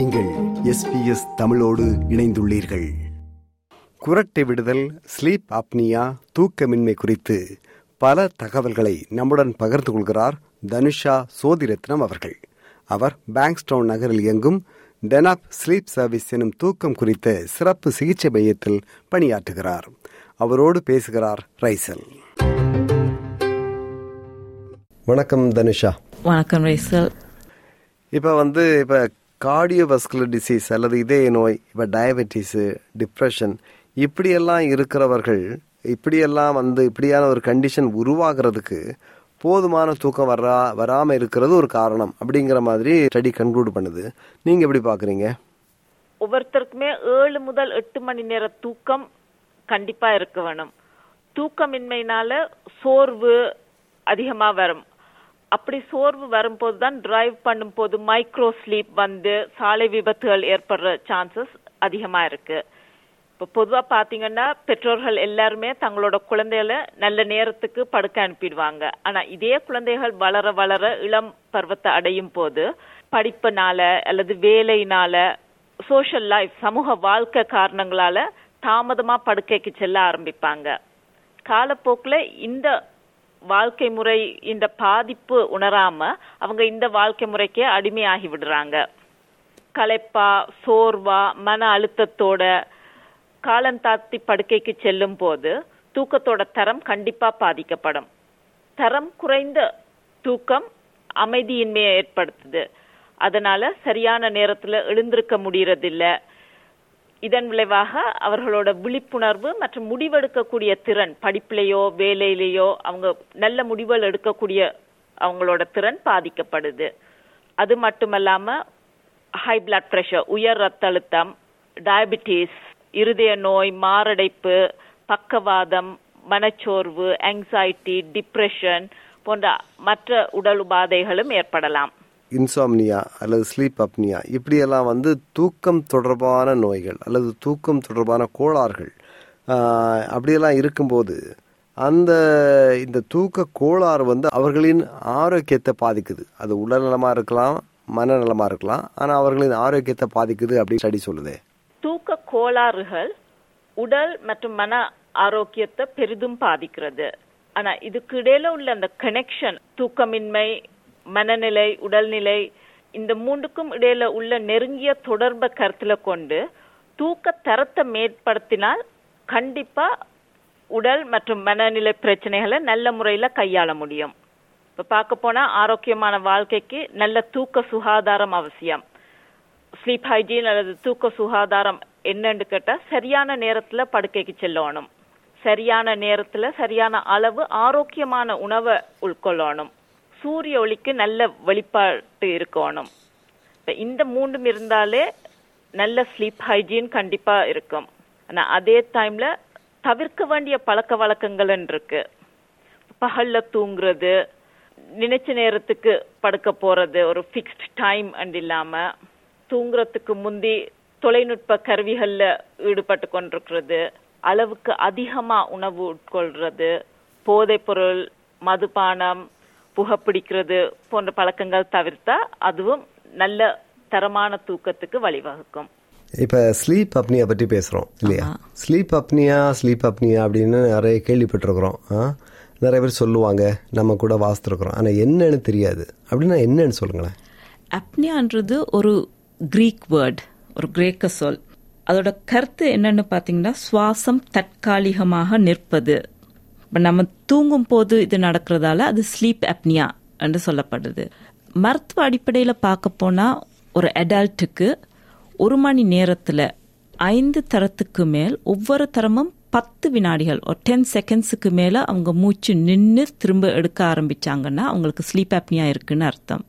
நீங்கள் எஸ்பிஎஸ் தமிழோடு இணைந்துள்ளீர்கள். குரட்டை விடுதல் ஸ்லீப் அப்னியா தூக்கமின்மை குறித்து பல தகவல்களை நம்முடன் பகிர்ந்து கொள்கிறார் தனுஷா சோதிரத்னம் அவர்கள். அவர் பேங்க்ஸ்டவுன் நகரில் இயங்கும் டெனாப் ஸ்லீப் சர்வீஸ் எனும் தூக்கம் குறித்த சிறப்பு சிகிச்சை மையத்தில் பணியாற்றுகிறார். அவரோடு பேசுகிறார் ரைசல். வணக்கம் தனுஷா. வணக்கம் ரைசல். இப்போ வந்து இப்போ கார்டியோவஸ்குலர் டிசீஸ் அல்லது இதய நோய் இப்போ டயபெட்டிஸு டிப்ரெஷன் இப்படியெல்லாம் இருக்கிறவர்கள் இப்படியெல்லாம் வந்து இப்படியான ஒரு கண்டிஷன் உருவாகிறதுக்கு போதுமான தூக்கம் வரா வராமல் இருக்கிறது ஒரு காரணம் அப்படிங்கிற மாதிரி ஸ்டடி கன்க்ளூட் பண்ணுது. நீங்கள் எப்படி பார்க்குறீங்க ஒவ்வொருத்தருக்குமே ஏழு முதல் எட்டு மணி நேர தூக்கம் கண்டிப்பாக இருக்க வேணும். தூக்கமின்மையினால சோர்வு அதிகமாக வரும். அப்படி சோர்வு வரும்போது தான் டிரைவ் பண்ணும்போது மைக்ரோ ஸ்லீப் வந்து சாலை விபத்துகள் ஏற்படுற சான்சஸ் அதிகமாக இருக்கு. இப்போ பொதுவாக பார்த்தீங்கன்னா பெற்றோர்கள் எல்லாருமே தங்களோட குழந்தைகளை நல்ல நேரத்துக்கு படுக்க அனுப்பிடுவாங்க. ஆனால் இதே குழந்தைகள் வளர வளர இளம் பருவத்தை அடையும் போது படிப்புனால அல்லது வேலையினால சோஷியல் லைஃப் சமூக வாழ்க்கை காரணங்களால தாமதமாக படுக்கைக்கு செல்ல ஆரம்பிப்பாங்க. காலப்போக்கில் இந்த வாழ்க்கை முறை இந்த பாதிப்பு உணராம அவங்க இந்த வாழ்க்கை முறைக்கே அடிமையாகி விடுறாங்க. களைப்பா சோர்வா மன அழுத்தத்தோட காலம் தாத்தி படுக்கைக்கு செல்லும் போது தூக்கத்தோட தரம் கண்டிப்பா பாதிக்கப்படும். தரம் குறைந்த தூக்கம் அமைதியின்மையை ஏற்படுத்துது. அதனால சரியான நேரத்துல எழுந்திருக்க முடியறதில்ல. இதன் விளைவாக அவர்களோட விழிப்புணர்வு மற்றும் முடிவெடுக்கக்கூடிய திறன் படிப்பிலேயோ வேலையிலேயோ அவங்க நல்ல முடிவுகள் எடுக்கக்கூடிய அவங்களோட திறன் பாதிக்கப்படுது. அது மட்டுமல்லாம ஹை பிளட் பிரஷர் உயர் ரத்த அழுத்தம் டயபிட்டிஸ் இருதய நோய் மாரடைப்பு பக்கவாதம் மனச்சோர்வு ஆங்ஸைட்டி டிப்ரெஷன் போன்ற மற்ற உடல் உபாதைகளும் ஏற்படலாம். இன்சாம்னியா அல்லது ஸ்லீப் அப்னியா இப்படியெல்லாம் வந்து தூக்கம் தொடர்பான நோய்கள் அல்லது தூக்கம் தொடர்பான கோளாறுகள் அப்படியெல்லாம் இருக்கும்போது அந்த இந்த தூக்க கோளாறு வந்து அவர்களின் ஆரோக்கியத்தை பாதிக்குது. அது உடல்நலமாக இருக்கலாம் மனநலமாக இருக்கலாம் ஆனால் அவர்களின் ஆரோக்கியத்தை பாதிக்குது அப்படின்னு ஸ்டடி சொல்லுதே. தூக்க கோளாறுகள் உடல் மற்றும் மன ஆரோக்கியத்தை பெரிதும் பாதிக்கிறது. ஆனா இதுக்கு இடையில உள்ள அந்த கனெக்ஷன் தூக்கமின்மை மனநிலை உடல்நிலை இந்த மூன்றுக்கும் இடையில உள்ள நெருங்கிய தொடர்பை கருத்துல கொண்டு தூக்க தரத்தை மேற்படுத்தினால் கண்டிப்பா உடல் மற்றும் மனநிலை பிரச்சனைகளை நல்ல முறையில கையாள முடியும். இப்ப பார்க்க போனா ஆரோக்கியமான வாழ்க்கைக்கு நல்ல தூக்க சுகாதாரம் அவசியம். ஸ்லீப் ஹைஜீன் அல்லது தூக்க சுகாதாரம் என்னன்னு கேட்டா சரியான நேரத்துல படுக்கைக்கு செல்லணும். சரியான நேரத்துல சரியான அளவு ஆரோக்கியமான உணவை உட்கொள்ளணும் சூரிய ஒளிக்கு நல்ல வெளிப்பாட்டு இருக்கணும். இந்த மூன்றும் இருந்தாலே நல்ல ஸ்லீப் ஹைஜீன் கண்டிப்பா இருக்கும். ஆனா அதே டைம்ல தவிர்க்க வேண்டிய பழக்க வழக்கங்கள் இருக்கு. பகல்ல தூங்குறது நினைச்ச நேரத்துக்கு படுக்க போறது ஒரு ஃபிக்ஸ்ட் டைம் அண்ட் இல்லாம தூங்குறதுக்கு முந்தி தொலைநுட்ப கருவிகள்ல ஈடுபட்டு கொண்டிருக்கிறது அளவுக்கு அதிகமா உணவு உட்கொள்றது போதைப் பொருள் மதுபானம் புகைப்பிடிக்கிறது போன்ற பழக்கங்கள் தவிர்த்தா அதுவும் நல்ல தரமான தூக்கத்துக்கு வழிவகுக்கும். இப்ப ஸ்லீப் அப்னியா பற்றி பேசுறோம் இல்லையா? ஸ்லீப் அப்னியா ஸ்லீப் அப்னியா அப்படின்னு நிறைய கேள்விப்பட்டிருக்கிறோம்? நிறைய பேர் சொல்லுவாங்க நம்ம கூட வாசித்திருக்கிறோம். ஆனா என்னன்னு தெரியாது. அப்படின்னா என்னன்னு சொல்லுங்களேன். அப்னியான்றது ஒரு கிரீக் வேர்ட் ஒரு கிரேக்க சொல். அதோட கருத்து என்னன்னு பார்த்தீங்கன்னா சுவாசம் தற்காலிகமாக நிற்பது. இப்போ நம்ம தூங்கும் போது இது நடக்கிறதால அது ஸ்லீப் அப்னியா என்று சொல்லப்படுது. மருத்துவ அடிப்படையில் பார்க்க போனால் ஒரு அடல்ட்டுக்கு ஒரு மணி நேரத்தில் ஐந்து தரத்துக்கு மேல் ஒவ்வொரு தரமும் பத்து வினாடிகள் ஒரு டென் செகண்ட்ஸுக்கு மேலே அவங்க மூச்சு நின்று திரும்ப எடுக்க ஆரம்பிச்சாங்கன்னா அவங்களுக்கு ஸ்லீப் அப்னியா இருக்குன்னு அர்த்தம்.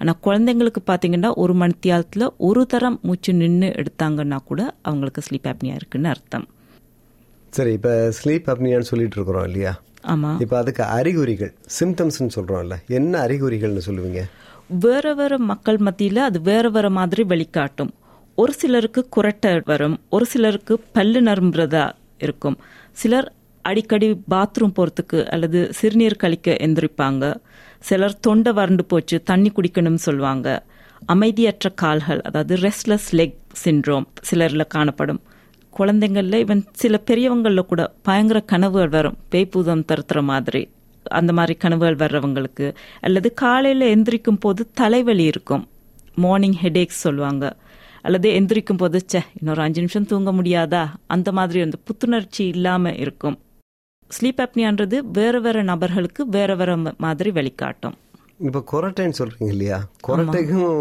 ஆனால் குழந்தைங்களுக்கு பார்த்தீங்கன்னா ஒரு மணித்தியாலத்தில் ஒரு தரம் மூச்சு நின்று எடுத்தாங்கன்னா கூட அவங்களுக்கு ஸ்லீப் அப்னியா இருக்குன்னு அர்த்தம். சரி இப்ப ஸ்லீப் அப்னியான்னு சொல்லிட்டு இருக்கிறோம் இல்லையா? ஆமாம் இப்ப அதுக்கு அறிகுறிகள் சிம்டம்ஸ்னு சொல்றோம்ல என்ன அறிகுறிகள்னு சொல்லுவீங்க? வேற வேற மக்கள் மத்தியில் அது வேற வேற மாதிரி வெளிக்காட்டும். ஒரு சிலருக்கு குரட்டை வரும் ஒரு சிலருக்கு பல்லு நரம்புறதா இருக்கும். சிலர் அடிக்கடி பாத்ரூம் போகிறதுக்கு அல்லது சிறுநீர் கழிக்க எந்திரிப்பாங்க. சிலர் தொண்டை வறண்டு போச்சு தண்ணி குடிக்கணும்னு சொல்லுவாங்க. அமைதியற்ற கால்கள் அதாவது ரெஸ்ட்லெஸ் லெக் சின்ரோம் சிலர்ல காணப்படும். குழந்தைங்கள்ல இவன் சில பெரியவங்களில் கூட பயங்கர கனவுகள் வரும். பேய்பூதம் தருத்துற மாதிரி. அந்த மாதிரி கனவுகள் வர்றவங்களுக்கு. அல்லது காலையில எந்திரிக்கும் போது தலைவலி இருக்கும். மார்னிங் ஹெடேக்ஸ் சொல்லுவாங்க. அல்லது எந்திரிக்கும் போது ச்சே இன்னொரு அஞ்சு நிமிஷம் தூங்க முடியாதா? அந்த மாதிரி அந்த புத்துணர்ச்சி இல்லாம இருக்கும். ஸ்லீப் அப்னியான்றது வேற வேற நபர்களுக்கு வேற வேற மாதிரி வெளிக்காட்டும் இப்போ கொரட்டைன்னு சொல்றீங்க இல்லையா கொரட்டைக்கும்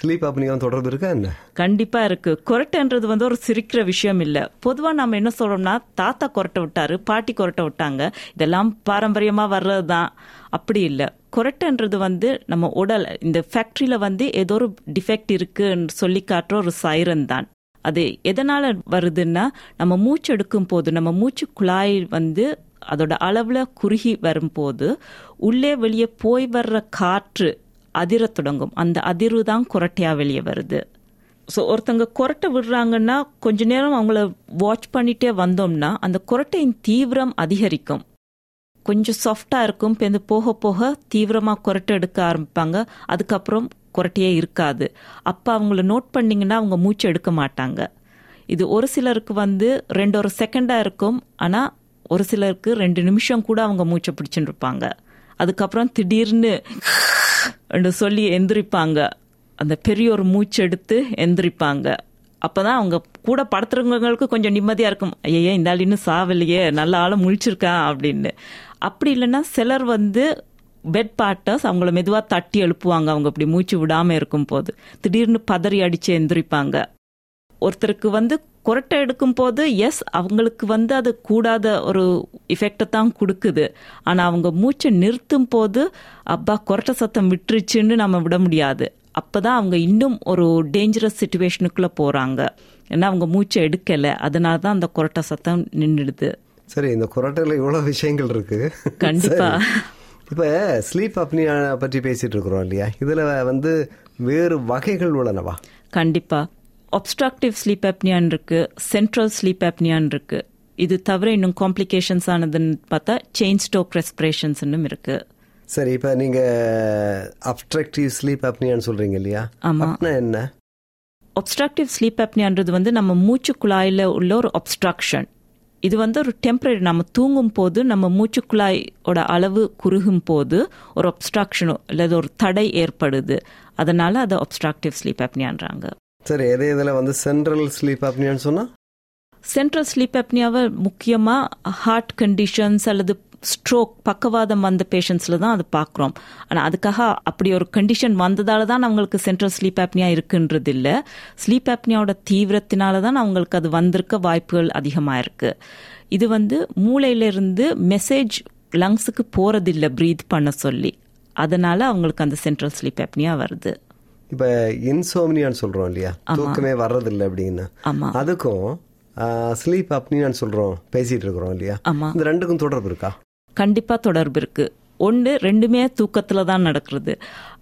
ஸ்லீப் அப்னியாவும் தொடர்பு இருக்கா என்ன? கண்டிப்பா இருக்கு. கொரட்டைன்றது வந்து ஒரு சிரிக்கிற விஷயம் இல்ல. பொதுவா நம்ம என்ன சொல்றோம்னா தாத்தா கொரட்டை விட்டாரு பாட்டி கொரட்டை விட்டாங்க. இதெல்லாம் பாரம்பரியமா வர்றதுதான். அப்படி இல்ல. கொரட்டைன்றது வந்து நம்ம உடல் இந்த ஃபேக்டரியில வந்து ஏதோ ஒரு டிஃபெக்ட் இருக்குன்னு சொல்லி காட்டுற ஒரு சைரன் தான். அது எதனால வருதுன்னா நம்ம மூச்சு எடுக்கும் போது நம்ம மூச்சு குழாய் வந்து அதோட அளவில் குறுகி வரும்போது உள்ளே வெளியே போய் வர்ற காற்று அதிரத் தொடங்கும். அந்த அதிர்வு தான் குரட்டையாக வெளியே வருது. ஸோ ஒருத்தங்க கொரட்டை விடுறாங்கன்னா கொஞ்ச நேரம் அவங்கள வாட்ச் பண்ணிட்டே வந்தோம்னா அந்த குரட்டையின் தீவிரம் அதிகரிக்கும். கொஞ்சம் சாஃப்டாக இருக்கும் இப்போ போக போக தீவிரமாக குரட்டை எடுக்க ஆரம்பிப்பாங்க. அதுக்கப்புறம் கொரட்டையே இருக்காது. அப்போ அவங்கள நோட் பண்ணிங்கன்னா அவங்க மூச்சு எடுக்க மாட்டாங்க. இது ஒரு சிலருக்கு வந்து ரெண்டு ஒரு செகண்டாக இருக்கும். ஆனால் ஒரு சிலருக்கு ரெண்டு நிமிஷம் கூட அவங்க மூச்சை பிடிச்சுட்டு இருப்பாங்க. அதுக்கப்புறம் திடீர்னு என்று சொல்லி எந்திரிப்பாங்க. அந்த பெரிய ஒரு மூச்சு எடுத்து எந்திரிப்பாங்க. அப்பதான் அவங்க கூட படுத்துறவங்களுக்கு கொஞ்சம் நிம்மதியாக இருக்கும். ஐயா இந்த ஆள் இன்னும் சாவலையே நல்ல ஆள முழிச்சிருக்கான் அப்படின்னு. அப்படி இல்லைன்னா சிலர் வந்து பெட் பார்ட்டர்ஸ் அவங்கள மெதுவாக தட்டி எழுப்புவாங்க. அவங்க அப்படி மூச்சு விடாமல் இருக்கும் போது திடீர்னு பதறி அடித்து எந்திரிப்பாங்க. ஒருத்தருக்கு வந்து கொரட்டை எடுக்கும் போது எஸ் அவங்களுக்கு வந்து அது கூடாத ஒரு இஃபெக்டை தான் கொடுக்குது. ஆனா அவங்க மூச்சை நிறுத்தும் போது அப்பா கொரட்டை சத்தம் விட்டுருச்சுன்னு நம்ம விட முடியாது. அப்பதான் அவங்க இன்னும் ஒரு டேஞ்சரஸ் சுச்சுவேஷனுக்குள்ள போறாங்க. ஏன்னா அவங்க மூச்சை எடுக்கல. அதனால தான் அந்த கொரட்டை சத்தம் நின்றுடுது. சரி இந்த கொரட்டையில இவ்வளவு விஷயங்கள் இருக்கு. கண்டிப்பா. சரி. இப்ப ஸ்லீப் அப்னியா பற்றி பேசிட்டு இருக்கிறோம் இல்லையா? இதுல வந்து வேறு வகைகள் உள்ளனவா? கண்டிப்பா. ஒப்ஸ்ட்ரக்டிவ் ஸ்லீப் அப்னியான் இருக்கு சென்ட்ரல் ஸ்லீப் அப்னியான் இருக்கு. இது தவிர இன்னும் காம்ப்ளிகேஷன்ஸ் ஆனதுன்னு பார்த்தா செயின் ஸ்டோக் ரெஸ்பிரேஷன்ஸ்னும் இருக்கு. சரி இப்ப நீங்க அப்ட்ரக்டிவ் ஸ்லீப் அப்னியான்னு சொல்றீங்க இல்லையா? ஆமா. அப்படின்னா என்ன? ஒப்ஸ்ட்ரக்டிவ் ஸ்லீப் அப்னியான்றது வந்து நம்ம மூச்சு குழாயில உள்ள ஒரு ஒப்ஸ்ட்ரக்ஷன் இது வந்து ஒரு டெம்பரரி நம்ம தூங்கும் போது நம்ம மூச்சு குழாயோட அளவு குறுகும் போது ஒரு ஒப்ஸ்ட்ரக்ஷனோ அல்லது ஒரு தடை ஏற்படுது. அதனால அதை ஒப்ஸ்ட்ரக்டிவ் ஸ்லீப் அப்னியான்றாங்க சரி எது இதில் வந்து சென்ட்ரல் ஸ்லீப் அப்னியான்னு சொன்னால் சென்ட்ரல் ஸ்லீப் அப்னியாவை முக்கியமாக ஹார்ட் கண்டிஷன்ஸ் அல்லது ஸ்ட்ரோக் பக்கவாதம் வந்த பேஷண்ட்ஸில் தான் அது பார்க்குறோம். ஆனால் அதுக்காக அப்படி ஒரு கண்டிஷன் வந்ததால தான் அவங்களுக்கு சென்ட்ரல் ஸ்லீப் ஆப்னியா இருக்குன்றது இல்லை ஸ்லீப் ஆப்னியாவோட தீவிரத்தினால தான் அவங்களுக்கு அது வந்திருக்க வாய்ப்புகள் அதிகமாக இருக்குது இது வந்து மூளையிலிருந்து மெசேஜ் லங்ஸுக்கு போகிறதில்ல ப்ரீத் பண்ண சொல்லி. அதனால அவங்களுக்கு அந்த சென்ட்ரல் ஸ்லீப் ஆப்னியா வருது. இப்ப இன்சோம்னியான்னு சொல்றோம் இல்லையா? தூக்கமே வர்றதில்லை அப்படின்னு. அதுக்கும் ஸ்லீப் அப்னியான்னு சொல்றோம் பேசிட்டு இருக்கிறோம் இல்லையா. இந்த ரெண்டுக்கும் தொடர்பு இருக்கா? கண்டிப்பா தொடர்பு இருக்கு. ஒன்று ரெண்டுமே தூக்கத்துல தான் நடக்கிறது.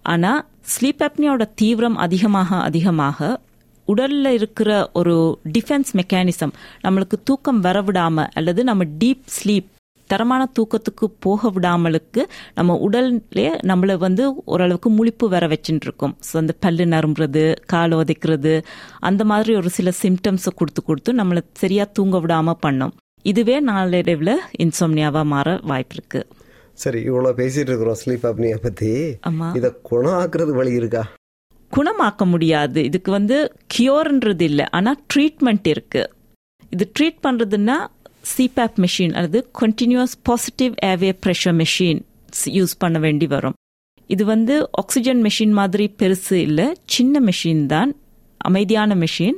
ஆனா ஸ்லீப் அப்னியோட தீவிரம் அதிகமாக அதிகமாக உடல்ல இருக்கிற ஒரு டிஃபென்ஸ் மெக்கானிசம் நம்மளுக்கு தூக்கம் வரவிடாம அல்லது நம்ம டீப் ஸ்லீப் தரமான தூக்கத்துக்கு போக விடாமலுக்கு நம்ம உடல்லே நம்மள வந்து ஓரளவுக்கு முழிப்பு வர வச்சுட்டு இருக்கோம் ஸோ அந்த பல்லு நறும்புறது கால் உதைக்கிறது அந்த மாதிரி ஒரு சில சிம்டம்ஸை கொடுத்து கொடுத்து நம்மளை சரியா தூங்க விடாம பண்ணும். இதுவே நாளடைவில் இன்சோம்னியாவா மாற வாய்ப்பு இருக்கு சரி இவ்வளவு பேசிட்டு இருக்கிறோம் ஸ்லீப் அப்னியா பத்தி. ஆமா. இத குணம் ஆக்குறது வழி இருக்கா? குணமாக்க முடியாது. இதுக்கு வந்து கியூர்ன்றது இல்லை ஆனா ட்ரீட்மெண்ட் இருக்கு. இது ட்ரீட் பண்றதுன்னா சிபேப் மெஷின் அல்லது continuous positive airway pressure machine use பண்ண வேண்டி வரும். இது வந்து ஆக்சிஜன் மெஷின் மாதிரி பெருசு இல்லை சின்ன மெஷின் தான் அமைதியான மெஷின்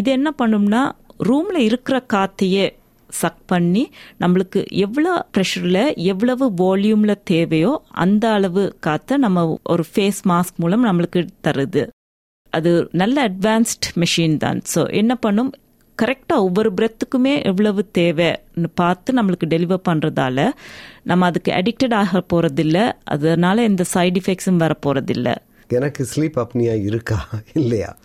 இது என்ன பண்ணும்னா ரூமில் இருக்கிற காத்தையே சக் பண்ணி நம்மளுக்கு எவ்வளோ ப்ரெஷரில் எவ்வளவு வால்யூமில் தேவையோ அந்த அளவு காற்றை நம்ம ஒரு ஃபேஸ் மாஸ்க் மூலம் நம்மளுக்கு தருது. அது நல்ல அட்வான்ஸ்ட் மெஷின் தான். ஸோ என்ன பண்ணும்? கரெக்டாக ஒவ்வொரு பிரெத்துக்குமே எவ்வளவு தேவைன்னு பார்த்து நம்மளுக்கு டெலிவர் பண்ணுறதால நம்ம அதுக்கு அடிக்டட் ஆக போகிறதில்ல அதனால எந்த சைடு எஃபெக்ட்ஸும் வர போகிறதில்ல எனக்கு ஸ்லீப் அப்னியா இருக்கா? இல்லையா?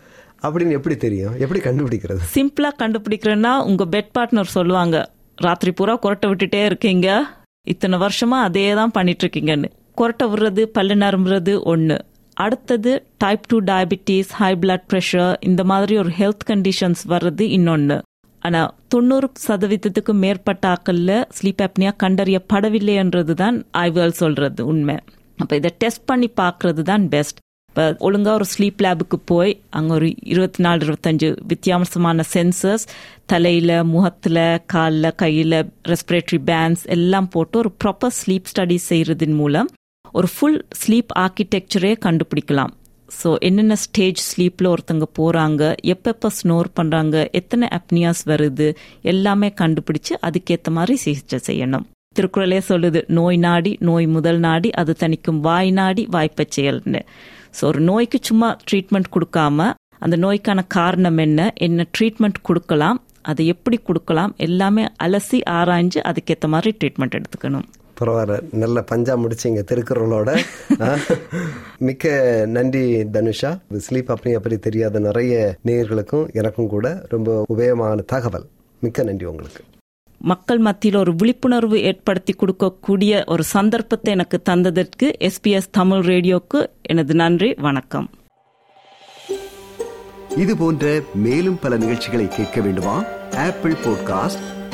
அப்படின்னு எப்படி தெரியும்? எப்படி கண்டுபிடிக்கிறது? சிம்பிளா கண்டுபிடிக்கிறேன்னா உங்க பெட் பார்ட்னர் சொல்லுவாங்க ராத்திரி பூரா கொரட்டை விட்டுட்டே இருக்கீங்க. இத்தனை வருஷமா அதே தான் பண்ணிட்டு இருக்கீங்கன்னு. கொரட்டை விடுறது பல்லு நரம்புறது ஒண்ணு. அடுத்தது type two diabetes high blood pressure இந்த மாதிரி ஒரு ஹெல்த் கண்டிஷன்ஸ் வர்றது இன்னொன்று ஆனால் தொண்ணூறு சதவீதத்துக்கு மேற்பட்ட ஆக்கல்ல ஸ்லீப் ஆப்னியா கண்டறியப்படவில்லைன்றது தான் ஆய்வுகள் சொல்றது உண்மை. அப்போ இதை டெஸ்ட் பண்ணி பார்க்கறது தான் பெஸ்ட் இப்போ ஒழுங்காக ஒரு ஸ்லீப் லேபுக்கு போய் அங்கே ஒரு இருபத்தி நாலு இருபத்தஞ்சு வித்தியாசமான சென்சர்ஸ் தலையில் முகத்தில் காலில் கையில் ரெஸ்பிரேட்டரி பேண்ட்ஸ் எல்லாம் போட்டு ஒரு ப்ராப்பர் ஸ்லீப் ஸ்டடி செய்கிறதின் மூலம் ஒரு ஃபுல் ஸ்லீப் ஆர்கிடெக்சரே கண்டுபிடிக்கலாம். ஸோ என்னென்ன ஸ்டேஜ் ஸ்லீப்பில் ஒருத்தங்க போகிறாங்க எப்பப்போ ஸ்னோர் பண்ணுறாங்க எத்தனை அப்னியாஸ் வருது எல்லாமே கண்டுபிடிச்சு அதுக்கேற்ற மாதிரி சிகிச்சை செய்யணும். திருக்குறளே சொல்லுது நோய் நாடி நோய் முதல் நாடி அது தணிக்கும் வாய் நாடி வாய்ப்பை செயல்னு. ஸோ ஒரு நோய்க்கு சும்மா ட்ரீட்மெண்ட் கொடுக்காம அந்த நோய்க்கான காரணம் என்ன என்ன ட்ரீட்மெண்ட் கொடுக்கலாம் அதை எப்படி கொடுக்கலாம் எல்லாமே அலசி ஆராய்ஞ்சு அதுக்கேற்ற மாதிரி ட்ரீட்மெண்ட் எடுத்துக்கணும். பரவாயில்ல. நல்ல பஞ்சா முடிச்சிங்க திருக்குறளோட. மிக்க நன்றி தனுஷா. ஸ்லீப் அப்படியே பற்றி தெரியாத நிறைய நேயர்களுக்கும் எனக்கும் கூட ரொம்ப உபயோகமான தகவல். மிக்க நன்றி உங்களுக்கு. மக்கள் மத்தியில் ஒரு விழிப்புணர்வு ஏற்படுத்தி கொடுக்கக்கூடிய ஒரு சந்தர்ப்பத்தை எனக்கு தந்ததற்கு எஸ்பிஎஸ் தமிழ் ரேடியோக்கு எனது நன்றி வணக்கம். இது போன்ற மேலும் பல நிகழ்ச்சிகளை கேட்க வேண்டுமா? Apple podcast